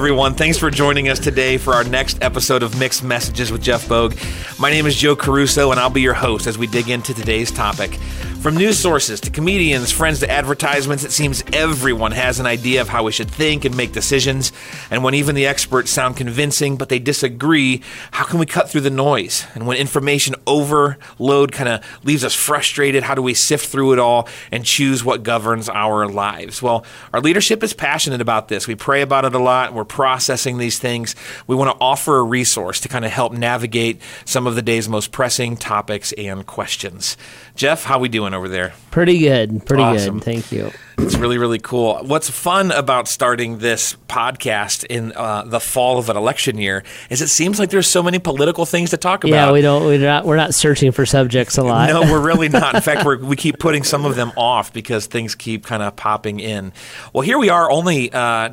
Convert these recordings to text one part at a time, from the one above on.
Everyone, thanks for joining us today for our next episode of Mixed Messages with Jeff Bogue. My name is Joe Caruso, and I'll be your host as we dig into today's topic. From news sources to comedians, friends to advertisements, it seems everyone has an idea of how we should think and make decisions. And when even the experts sound convincing but they disagree, how can we cut through the noise? And when information overload kind of leaves us frustrated, how do we sift through it all and choose what governs our lives? Well, our leadership is passionate about this. We pray about it a lot. We're processing these things. We want to offer a resource to kind of help navigate some of the day's most pressing topics and questions. Jeff, how we doing over there? Pretty good. Pretty Awesome. good. Thank you. It's really, really cool. What's fun about starting this podcast in uh, the fall of an election year is it seems like there's so many political things to talk about. Yeah, we don't. We're not. We're not searching for subjects a lot. No, we're really not. In fact, we're, we keep putting some of them off because things keep kind of popping in. Well, here we are, only uh,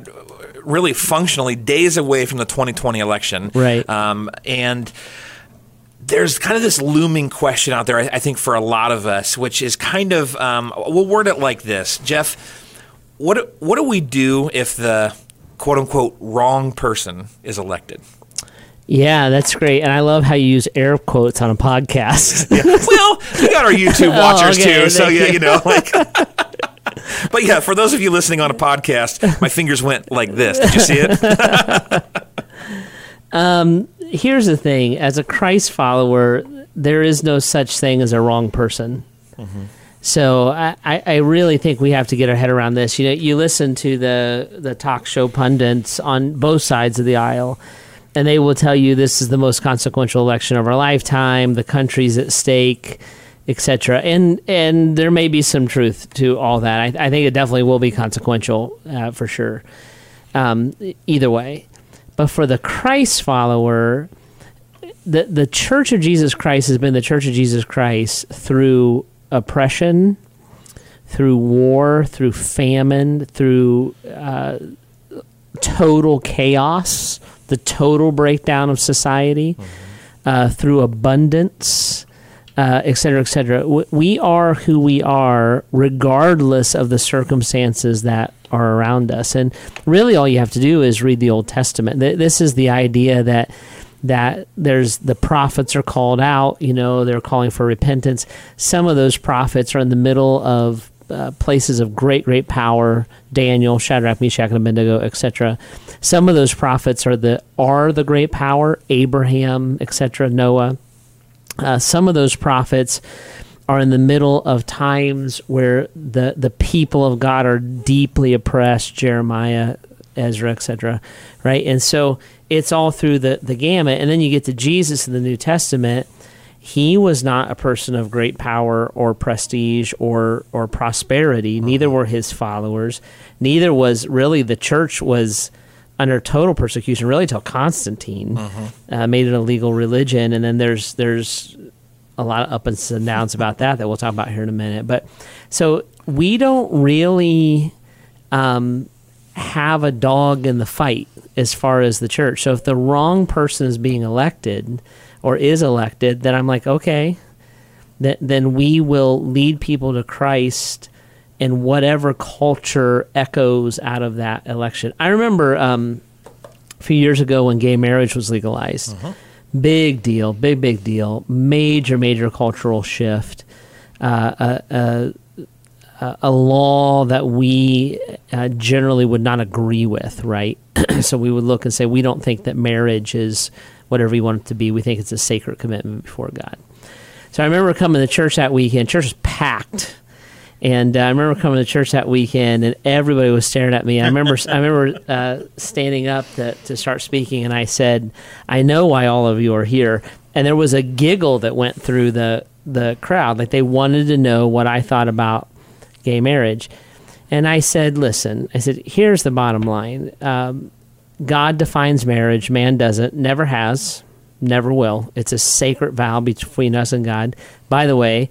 really functionally days away from the 2020 election. Right. Um, and there's kind of this looming question out there, I, I think, for a lot of us, which is kind of um, we'll word it like this, Jeff. What what do we do if the quote unquote wrong person is elected? Yeah, that's great, and I love how you use air quotes on a podcast. well, we got our YouTube Oh, watchers okay, too, so yeah, you. you know, like. but yeah, for those of you listening on a podcast, my fingers went like this. Did you see it? Here's the thing: as a Christ follower, there is no such thing as a wrong person. So I, I I really think we have to get our head around this. You know, you listen to the the talk show pundits on both sides of the aisle, and they will tell you this is the most consequential election of our lifetime. The country's at stake, etc. And and there may be some truth to all that. I, I think it definitely will be consequential uh, for sure. Um, either way, but for the Christ follower, the the Church of Jesus Christ has been the Church of Jesus Christ through oppression, through war, through famine, through uh, total chaos, the total breakdown of society, uh, through abundance, uh, et cetera, et cetera. We are who we are, regardless of the circumstances that are around us. And really, all you have to do is read the Old Testament. This is the idea that that there's the prophets are called out. You know, they're calling for repentance. Some of those prophets are in the middle of uh, places of great, great power. Daniel, Shadrach, Meshach, and Abednego, etc. Some of those prophets are the are the great power. Abraham, etc. Noah. Uh, some of those prophets are in the middle of times where the the people of God are deeply oppressed. Jeremiah, Ezra, etc. Right, and so it's all through the the gamut, and then you get to Jesus in the New Testament. He was not a person of great power or prestige or or prosperity. Neither were his followers. Neither was really the church was under total persecution really till Constantine uh, made it a legal religion, and then there's there's a lot of ups and downs about that that we'll talk about here in a minute. But so we don't really um, have a dog in the fight as far as the church. So if the wrong person is being elected or is elected, then I'm like, okay, th- then we will lead people to Christ and whatever culture echoes out of that election. I remember um, a few years ago when gay marriage was legalized. Big deal, big, big deal. Major, major cultural shift. Uh, a, a, a, a law that we uh, generally would not agree with, right? so we would look and say, we don't think that marriage is whatever you want it to be. We think it's a sacred commitment before God. So I remember coming to church that weekend. Church was packed. And uh, I remember coming to church that weekend, and everybody was staring at me. I remember, I remember uh, standing up to, to start speaking, and I said, "I know why all of you are here." And there was a giggle that went through the the crowd, like they wanted to know what I thought about gay marriage. And I said, "Listen," I said, "Here's the bottom line: um, God defines marriage, man doesn't, never has, never will. It's a sacred vow between us and God. By the way."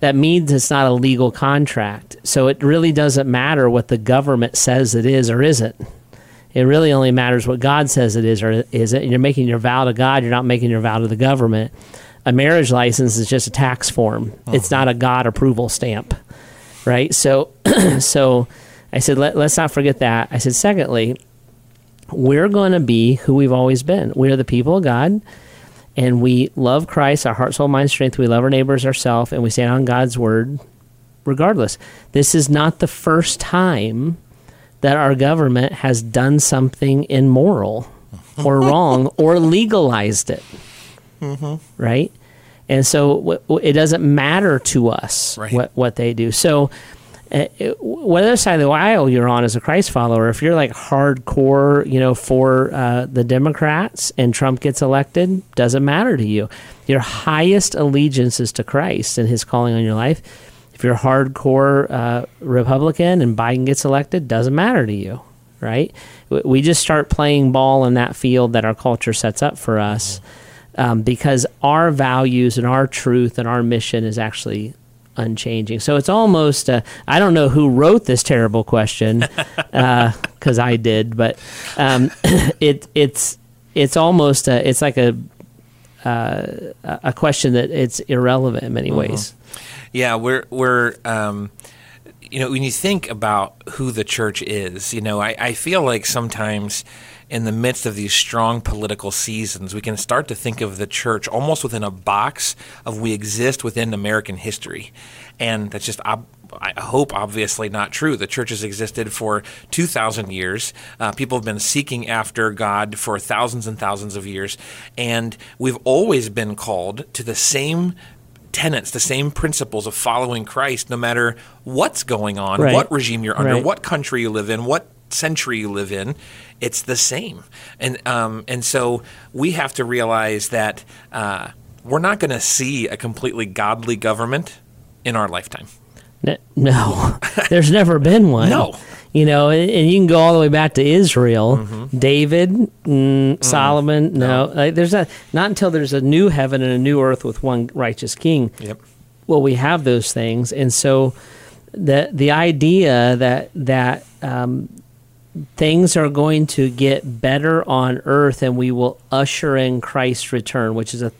That means it's not a legal contract. So it really doesn't matter what the government says it is or isn't. It really only matters what God says it is or isn't. You're making your vow to God, you're not making your vow to the government. A marriage license is just a tax form. It's not a God approval stamp. Right? So so I said let, let's not forget that. I said secondly, we're going to be who we've always been. We are the people of God, and we love Christ, our heart, soul, mind, strength. We love our neighbors, ourselves, and we stand on God's word regardless. This is not the first time that our government has done something immoral or wrong or legalized it. Mm-hmm. Right? And so w- w- it doesn't matter to us Right. what, what they do. So, uh, whatever side of the aisle you're on as a Christ follower, if you're like hardcore, you know, for uh, the Democrats and Trump gets elected, doesn't matter to you. Your highest allegiance is to Christ and His calling on your life. If you're hardcore uh, Republican and Biden gets elected, doesn't matter to you, right? We just start playing ball in that field that our culture sets up for us. Um, because our values and our truth and our mission is actually unchanging. So it's almost uh, I don't know who wrote this terrible question because I did, but um, it it's it's almost a, it's like a uh, a question that it's irrelevant in many ways. Yeah, we're we're um, you know when you think about who the church is, you know, I, I feel like sometimes in the midst of these strong political seasons, we can start to think of the church almost within a box of we exist within American history, and that's just. Ob- I hope obviously not true. The church has existed for 2,000 years. Uh, people have been seeking after God for thousands and thousands of years. And we've always been called to the same tenets, the same principles of following Christ, no matter what's going on, Right. what regime you're under, Right. what country you live in, what century you live in. It's the same, and um, and so we have to realize that uh, we're not going to see a completely godly government in our lifetime. No, there's never been one. No. You know, and, you can go all the way back to Israel, David, mm, Solomon. No, Like, there's a, not until there's a new heaven and a new earth with one righteous king Yep. will we have those things. And so, the the idea that that um, things are going to get better on earth and we will usher in Christ's return, which is a,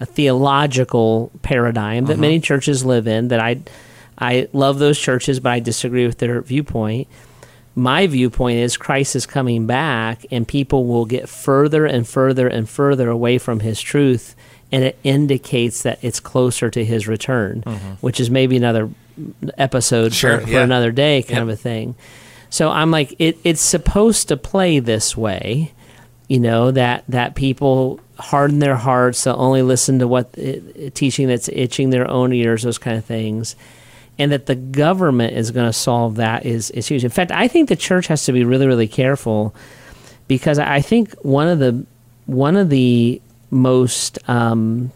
a theological paradigm that uh-huh. many churches live in. That I I love those churches, but I disagree with their viewpoint. My viewpoint is Christ is coming back, and people will get further and further and further away from His truth, and it indicates that it's closer to His return, mm-hmm. which is maybe another episode Sure, for, for yeah. another day, kind Yep. of a thing. So I'm like, it, it's supposed to play this way, you know, that that people harden their hearts, they'll only listen to what uh, teaching that's itching their own ears, those kind of things, and that the government is going to solve that is is huge. In fact, I think the church has to be really really careful because I think one of the one of the most um,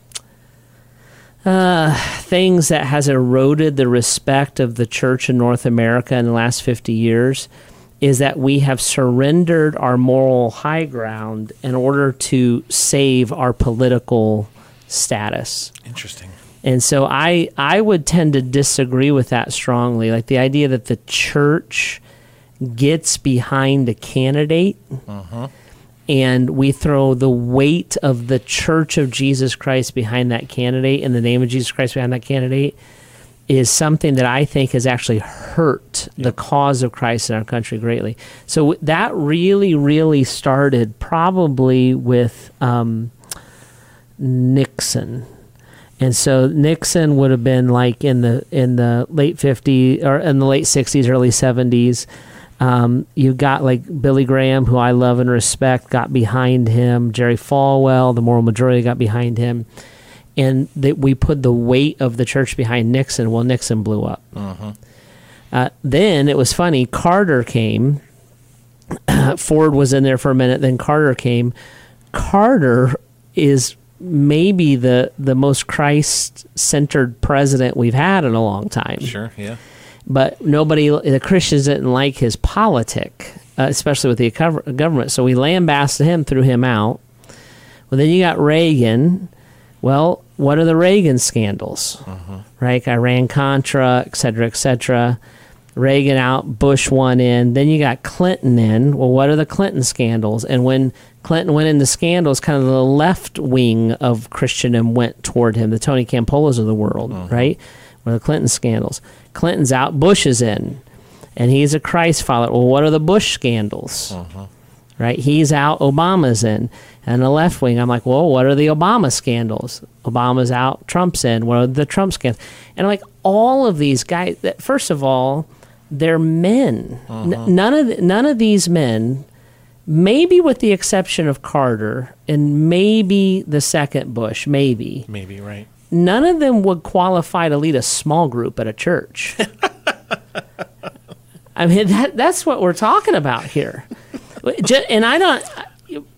uh, things that has eroded the respect of the church in North America in the last 50 years is that we have surrendered our moral high ground in order to save our political status. Interesting. And so I I would tend to disagree with that strongly. Like the idea that the church gets behind a candidate and we throw the weight of the church of Jesus Christ behind that candidate in the name of Jesus Christ behind that candidate is something that I think has actually hurt the cause of Christ in our country greatly. So that really, really started probably with um, Nixon. And so Nixon would have been like in the in the late 50s or in the late 60s, early 70s. Um, you got like Billy Graham, who I love and respect, got behind him. Jerry Falwell, the moral majority, got behind him, and that we put the weight of the church behind Nixon. Well, Nixon blew up. Uh, then it was funny. Carter came. Ford was in there for a minute. Then Carter came. Carter is maybe the the most Christ centered president we've had in a long time Sure. Yeah. But nobody, the Christians didn't like his politic, uh, especially with the government. So we lambasted him, threw him out. Well, then you got Reagan. Well, what are the Reagan scandals? Right, Iran Contra, et cetera, et cetera. Reagan out, Bush one in. Then you got Clinton in. Well, what are the Clinton scandals? And when Clinton went into scandals, kind of the left wing of Christendom went toward him, the Tony Campolos of the world, right? Were the Clinton scandals. Clinton's out, Bush is in, and he's a Christ follower. Well, what are the Bush scandals? Mm-hmm. right? He's out, Obama's in. And the left wing, I'm like, well, what are the Obama scandals? Obama's out, Trump's in. What are the Trump scandals? And like all of these guys, that first of all, they're men. N- mm-hmm. none of none of these men, maybe with the exception of Carter and maybe the second Bush, maybe Maybe, right. None of them would qualify to lead a small group at a church. I mean, that, that's what we're talking about here. And I don't,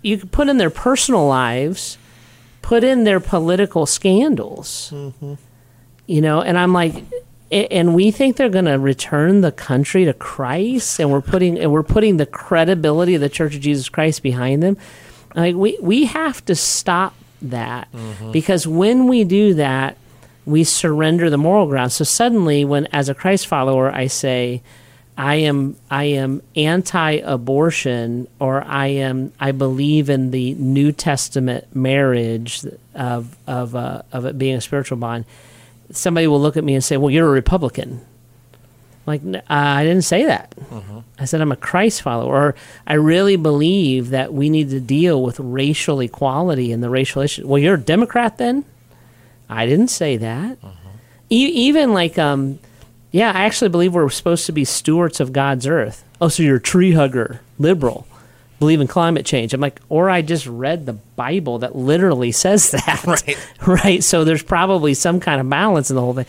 you, could put in their personal lives, put in their political scandals, mm-hmm. you know, and I'm like, and we think they're going to return the country to Christ, and we're putting and we're putting the credibility of the Church of Jesus Christ behind them. Like we we have to stop that because when we do that, we surrender the moral ground. So suddenly, when as a Christ follower, I say, I am I am anti-abortion, or I am I believe in the New Testament marriage of of uh, of it being a spiritual bond. Somebody will look at me and say, "Well, you're a Republican." Like uh, I didn't say that. I said I'm a Christ follower. Or I really believe that we need to deal with racial equality and the racial issue. Well, you're a Democrat then? I didn't say that. E- even like, um, yeah, I actually believe we're supposed to be stewards of God's earth. Oh, so you're a tree hugger, liberal, believe in climate change. I'm like, or I just read the Bible that literally says that. Right. right. So there's probably some kind of balance in the whole thing.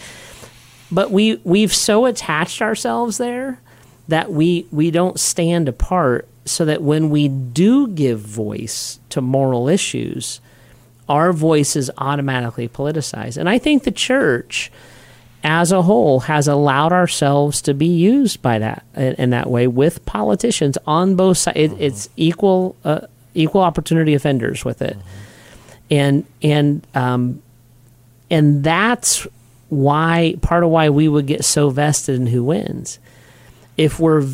But we we've so attached ourselves there that we we don't stand apart so that when we do give voice to moral issues, our voice is automatically politicized. And I think the church as a whole has allowed ourselves to be used by that in, in that way with politicians on both sides. It, it's equal uh, equal opportunity offenders with it, and and um, and that's why part of why we would get so vested in who wins. If we're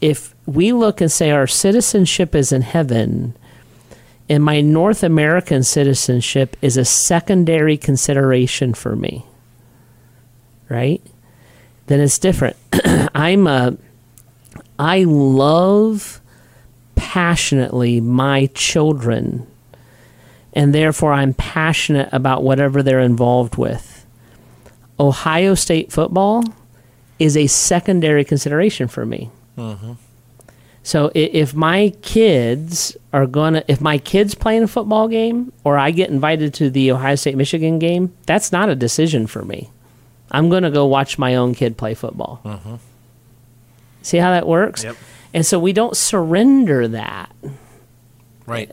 if we look and say our citizenship is in heaven, and my North American citizenship is a secondary consideration for me, right? Then it's different. I'm a I love passionately my children and therefore I'm passionate about whatever they're involved with. Ohio State football is a secondary consideration for me. Mm-hmm. So if my kids are gonna, if my kids play in a football game, or I get invited to the Ohio State Michigan game, that's not a decision for me. I'm gonna go watch my own kid play football. Mm-hmm. See how that works? Yep. And so we don't surrender that Right.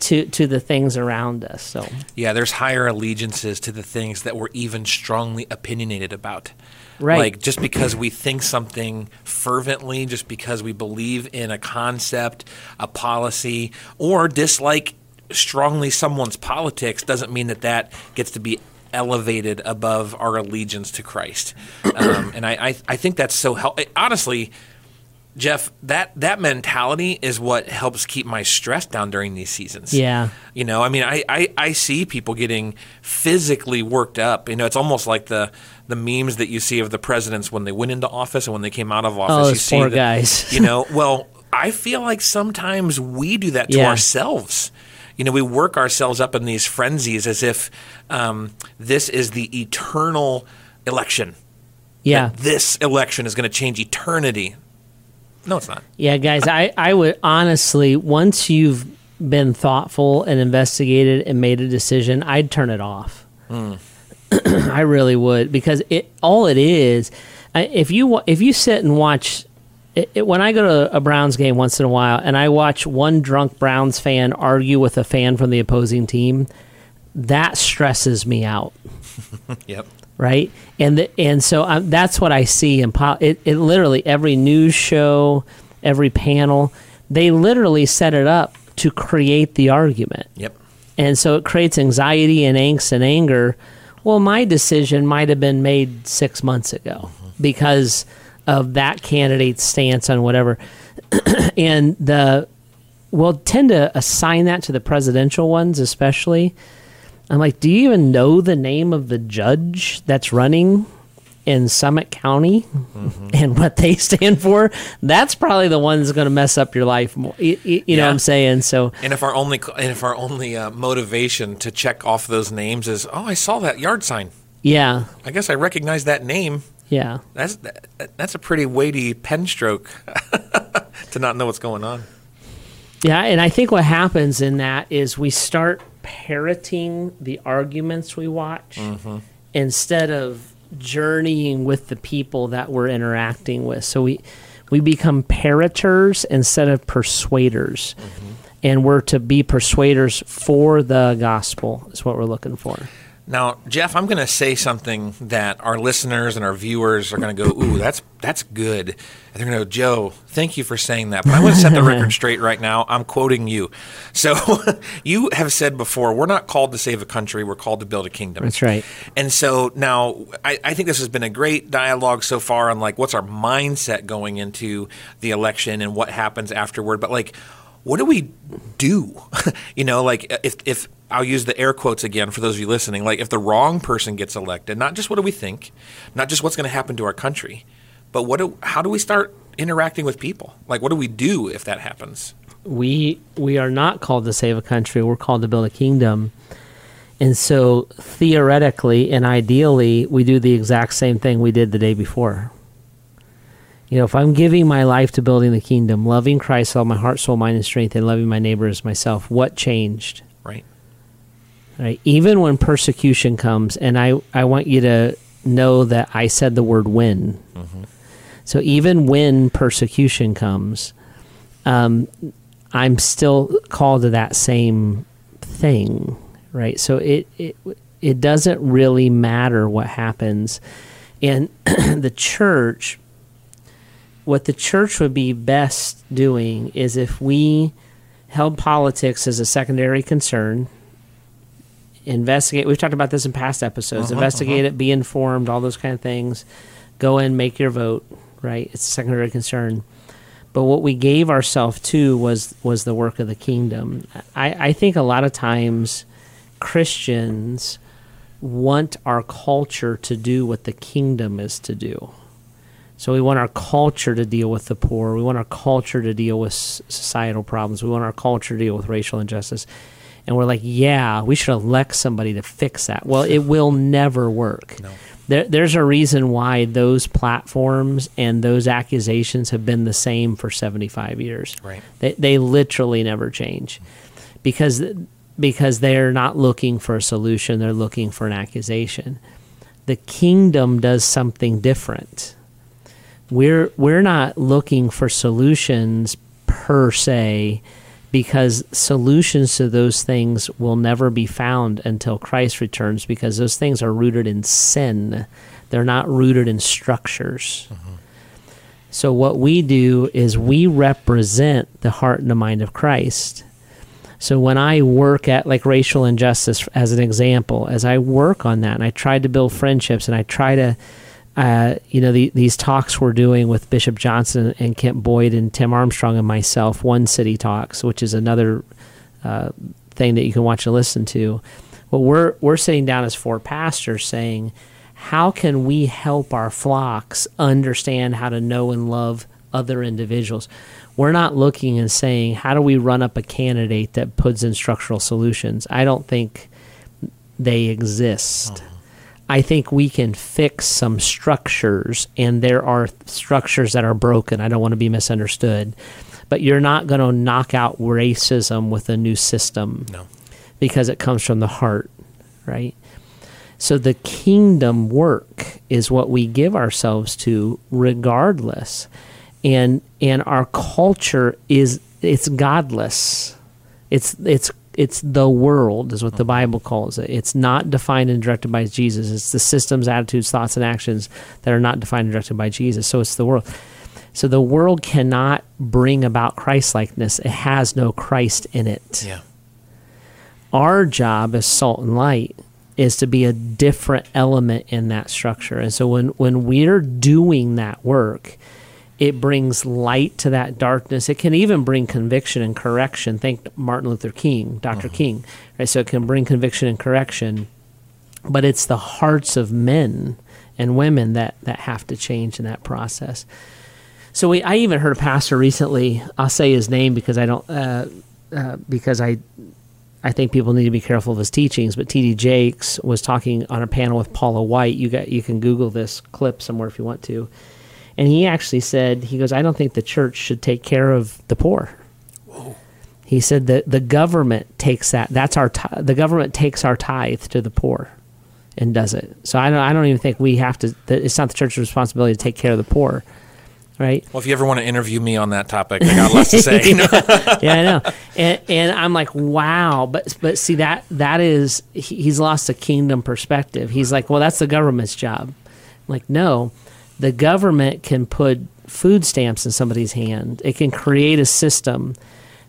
to to the things around us. So Yeah, there's higher allegiances to the things that we're even strongly opinionated about. Right. Like just because we think something fervently, just because we believe in a concept, a policy, or dislike strongly someone's politics doesn't mean that that gets to be elevated above our allegiance to Christ. Um, and I, I, I think that's so helpful. Honestly, Jeff, that that mentality is what helps keep my stress down during these seasons. Yeah. You know, I mean, I, I, I see people getting physically worked up. You know, it's almost like the the memes that you see of the presidents when they went into office and when they came out of office. Oh, you those see poor the- guys. You know, well, I feel like sometimes we do that to Yeah. ourselves. You know, we work ourselves up in these frenzies as if um, this is the eternal election. yeah, That this election is going to change eternity. No, it's not. Yeah, guys, I, I would honestly, once you've been thoughtful and investigated and made a decision, I'd turn it off. Hmm. I really would because it all it is. If you if you sit and watch, it, it, when I go to a Browns game once in a while, and I watch one drunk Browns fan argue with a fan from the opposing team, that stresses me out Yep. Right? And the, and so um, that's what I see in pol- it, it. Literally every news show, every panel, they literally set it up to create the argument, Yep. and so it creates anxiety and angst and anger. Well, my decision might have been made six months ago because of that candidate's stance on whatever, and the we'll tend to assign that to the presidential ones, especially. I'm like, do you even know the name of the judge that's running in Summit County and what they stand for, that's probably the one that's going to mess up your life. More. You, you know what I'm saying? So And if our only and if our only uh, motivation to check off those names is, oh, I saw that yard sign. yeah, I guess I recognize that name. yeah. That's that, that's a pretty weighty pen stroke to not know what's going on. Yeah, and I think what happens in that is we start parroting the arguments we watch mm-hmm. instead of journeying with the people that we're interacting with. So we we become parroters instead of persuaders. Mm-hmm. And we're to be persuaders for the gospel is what we're looking for. Now, Jeff, I'm going to say something that our listeners and our viewers are going to go, "Ooh, that's that's good." And they're going to go, "Joe, thank you for saying that." But I want to set the record straight right now. I'm quoting you. So, you have said before, we're not called to save a country; we're called to build a kingdom. That's right. And so now, I, I think this has been a great dialogue so far on like what's our mindset going into the election and what happens afterward. But like, what do we do? you know, like if if I'll use the air quotes again for those of you listening, like if the wrong person gets elected, not just what do we think, not just what's going to happen to our country, but what do how do we start interacting with people? Like, what do we do if that happens? we we are not called to save a country we're called to build a kingdom and so theoretically and ideally we do the exact same thing we did the day before you know if i'm giving my life to building the kingdom loving christ with all my heart soul mind and strength and loving my neighbor as myself what changed Right. Right? Even when persecution comes and i i want you to know that i said the word when so even when persecution comes um, i'm still called to that same thing right? So it it, it doesn't really matter what happens. And the church what the church would be best doing is if we held politics as a secondary concern investigate we've talked about this in past episodes uh-huh, investigate uh-huh. it be informed all those kind of things go in make your vote right it's a secondary concern but what we gave ourselves to was was the work of the kingdom i i think a lot of times christians want our culture to do what the kingdom is to do so we want our culture to deal with the poor. We want our culture to deal with societal problems. We want our culture to deal with racial injustice. And we're like, yeah, we should elect somebody to fix that. Well, it will never work. No. There, there's a reason why those platforms and those accusations have been the same for 75 years. Right. They, they literally never change because because they're not looking for a solution. They're looking for an accusation. The kingdom does something different we're we're not looking for solutions per se because solutions to those things will never be found until Christ returns because those things are rooted in sin. They're not rooted in structures. Mm-hmm. So what we do is we represent the heart and the mind of Christ. So when I work at like racial injustice as an example, as I work on that and I try to build friendships and I try to uh, you know, the, these talks we're doing with Bishop Johnson and Kent Boyd and Tim Armstrong and myself, One City Talks, which is another uh, thing that you can watch and listen to. Well, we're we're sitting down as four pastors saying, how can we help our flocks understand how to know and love other individuals? We're not looking and saying, how do we run up a candidate that puts in structural solutions? I don't think they exist. I think we can fix some structures, and there are structures that are broken. I don't want to be misunderstood. But you're not going to knock out racism with a new system No. because it comes from the heart, right? So the kingdom work is what we give ourselves to regardless. And and our culture is it's godless. It's it's it's the world is what the Bible calls it. It's not defined and directed by Jesus. It's the systems, attitudes, thoughts and actions that are not defined and directed by Jesus. So it's the world. So the world cannot bring about Christ likeness. It has no Christ in it Yeah. our job as salt and light is to be a different element in that structure. And so when when we're doing that work, it brings light to that darkness. It can even bring conviction and correction. Think Martin Luther King, doctor King. Right? So it can bring conviction and correction, but it's the hearts of men and women that that have to change in that process. So we, I even heard a pastor recently. I'll say his name because I don't, uh, uh, because I, I think people need to be careful of his teachings. But T.D. Jakes was talking on a panel with Paula White. You got, you can Google this clip somewhere if you want to, and he actually said, he goes, I don't think the church should take care of the poor. He said that the government takes that. That's our. T- the government takes our tithe to the poor, and does it. So I don't. I don't even think we have to. That it's not the church's responsibility to take care of the poor right? Well, if you ever want to interview me on that topic, I got lots to say. yeah, I know. And, and I'm like, wow, but but see that that is he's lost a kingdom perspective. He's like, well, that's the government's job. I'm like, no, the government can put food stamps in somebody's hand. It can create a system.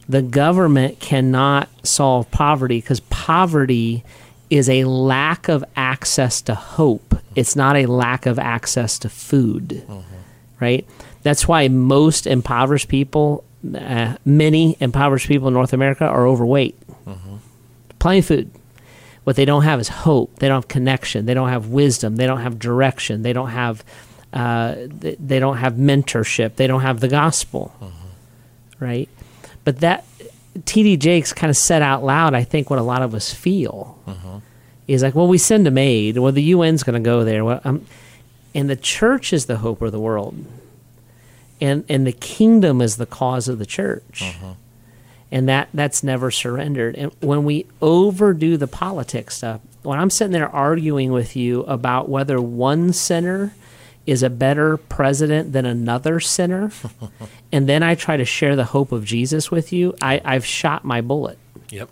The government cannot solve poverty because poverty is a lack of access to hope. It's not a lack of access to food, mm-hmm. right? That's why most impoverished people, uh, many impoverished people in North America, are overweight. Mm-hmm. Plenty of food. What they don't have is hope. They don't have connection. They don't have wisdom. They don't have direction. They don't have. Uh, they, don't have mentorship. They don't have the gospel, mm-hmm. right? But that T.D. Jakes kind of said out loud, I think, what a lot of us feel mm-hmm. is like, well, we send a aid. Well, the UN's going to go there. Well, um, and the church is the hope of the world and and the kingdom is the cause of the church uh-huh. and that that's never surrendered and when we overdo the politics stuff when i'm sitting there arguing with you about whether one sinner is a better president than another sinner and then i try to share the hope of jesus with you I, i've shot my bullet yep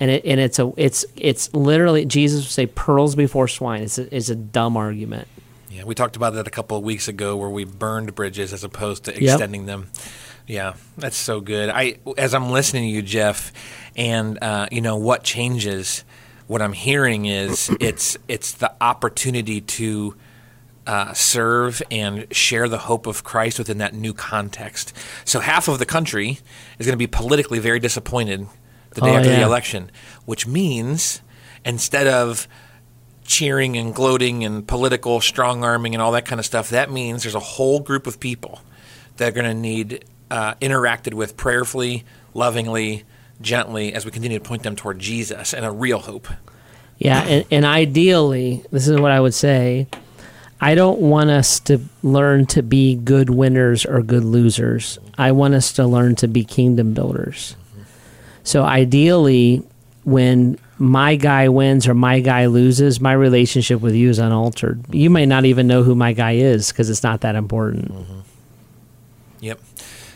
and it and it's a it's it's literally jesus would say pearls before swine it's a, it's a dumb argument yeah, we talked about that a couple of weeks ago where we burned bridges as opposed to extending yep. them. Yeah, that's so good. I as I'm listening to you, Jeff, and uh, you know what changes. What I'm hearing is it's it's the opportunity to uh, serve and share the hope of Christ within that new context. So half of the country is going to be politically very disappointed the day oh, after yeah. the election, which means instead of cheering and gloating and political strong arming and all that kind of stuff, that means there's a whole group of people that are going to need uh, interacted with prayerfully, lovingly, gently as we continue to point them toward Jesus and a real hope. Yeah, and, and ideally, this is what I would say. I don't want us to learn to be good winners or good losers. I want us to learn to be kingdom builders. So ideally, when my guy wins or my guy loses, my relationship with you is unaltered. You may not even know who my guy is because it's not that important. Mm-hmm. Yep.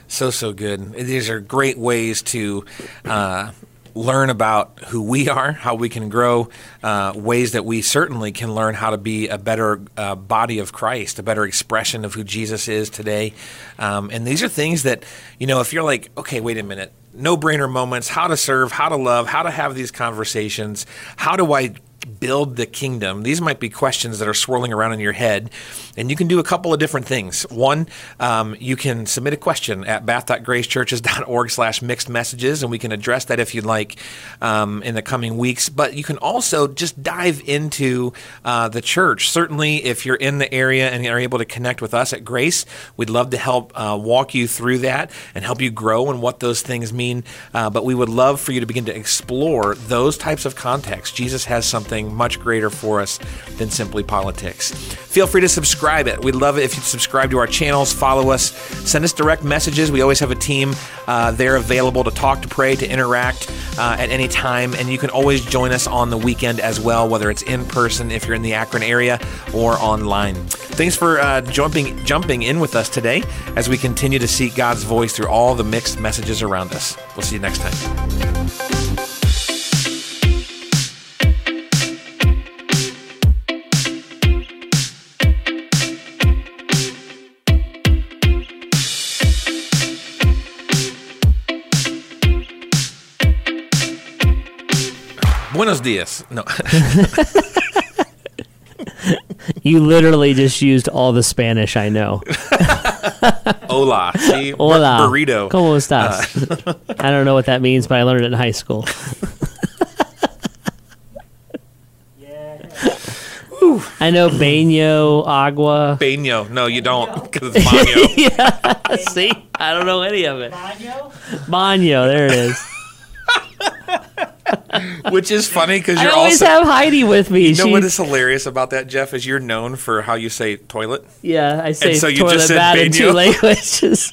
So, so good. These are great ways to uh, learn about who we are, how we can grow, uh, ways that we certainly can learn how to be a better uh, body of Christ, a better expression of who Jesus is today. Um, and these are things that, you know, if you're like, okay, wait a minute, no brainer moments, how to serve, how to love, how to have these conversations, how do I build the kingdom? These might be questions that are swirling around in your head. And you can do a couple of different things. One, um, you can submit a question at bath.gracechurches.org slash mixed messages, and we can address that if you'd like um, in the coming weeks. But you can also just dive into uh, the church. Certainly, if you're in the area and are able to connect with us at Grace, we'd love to help uh, walk you through that and help you grow and what those things mean. Uh, but we would love for you to begin to explore those types of contexts. Jesus has something much greater for us than simply politics. Feel free to subscribe it. We'd love it if you subscribe to our channels, follow us, send us direct messages. We always have a team uh, there available to talk, to pray, to interact uh, at any time. And you can always join us on the weekend as well, whether it's in person if you're in the Akron area or online. Thanks for uh, jumping jumping in with us today as we continue to seek God's voice through all the mixed messages around us. We'll see you next time. Buenos dias. No. you literally just used all the Spanish I know. Hola. See? Hola. Bur- burrito. ¿Cómo estás? Uh. I don't know what that means, but I learned it in high school. yeah. I know Baño, Agua. Baño. No, you don't, because it's Baño. yeah, see, I don't know any of it. Baño? Baño, there it is. Which is funny because I you're always also. have Heidi with me. you know She- what is hilarious about that, Jeff? Is you're known for how you say toilet. yeah, I say so you toilet just said bad in two languages.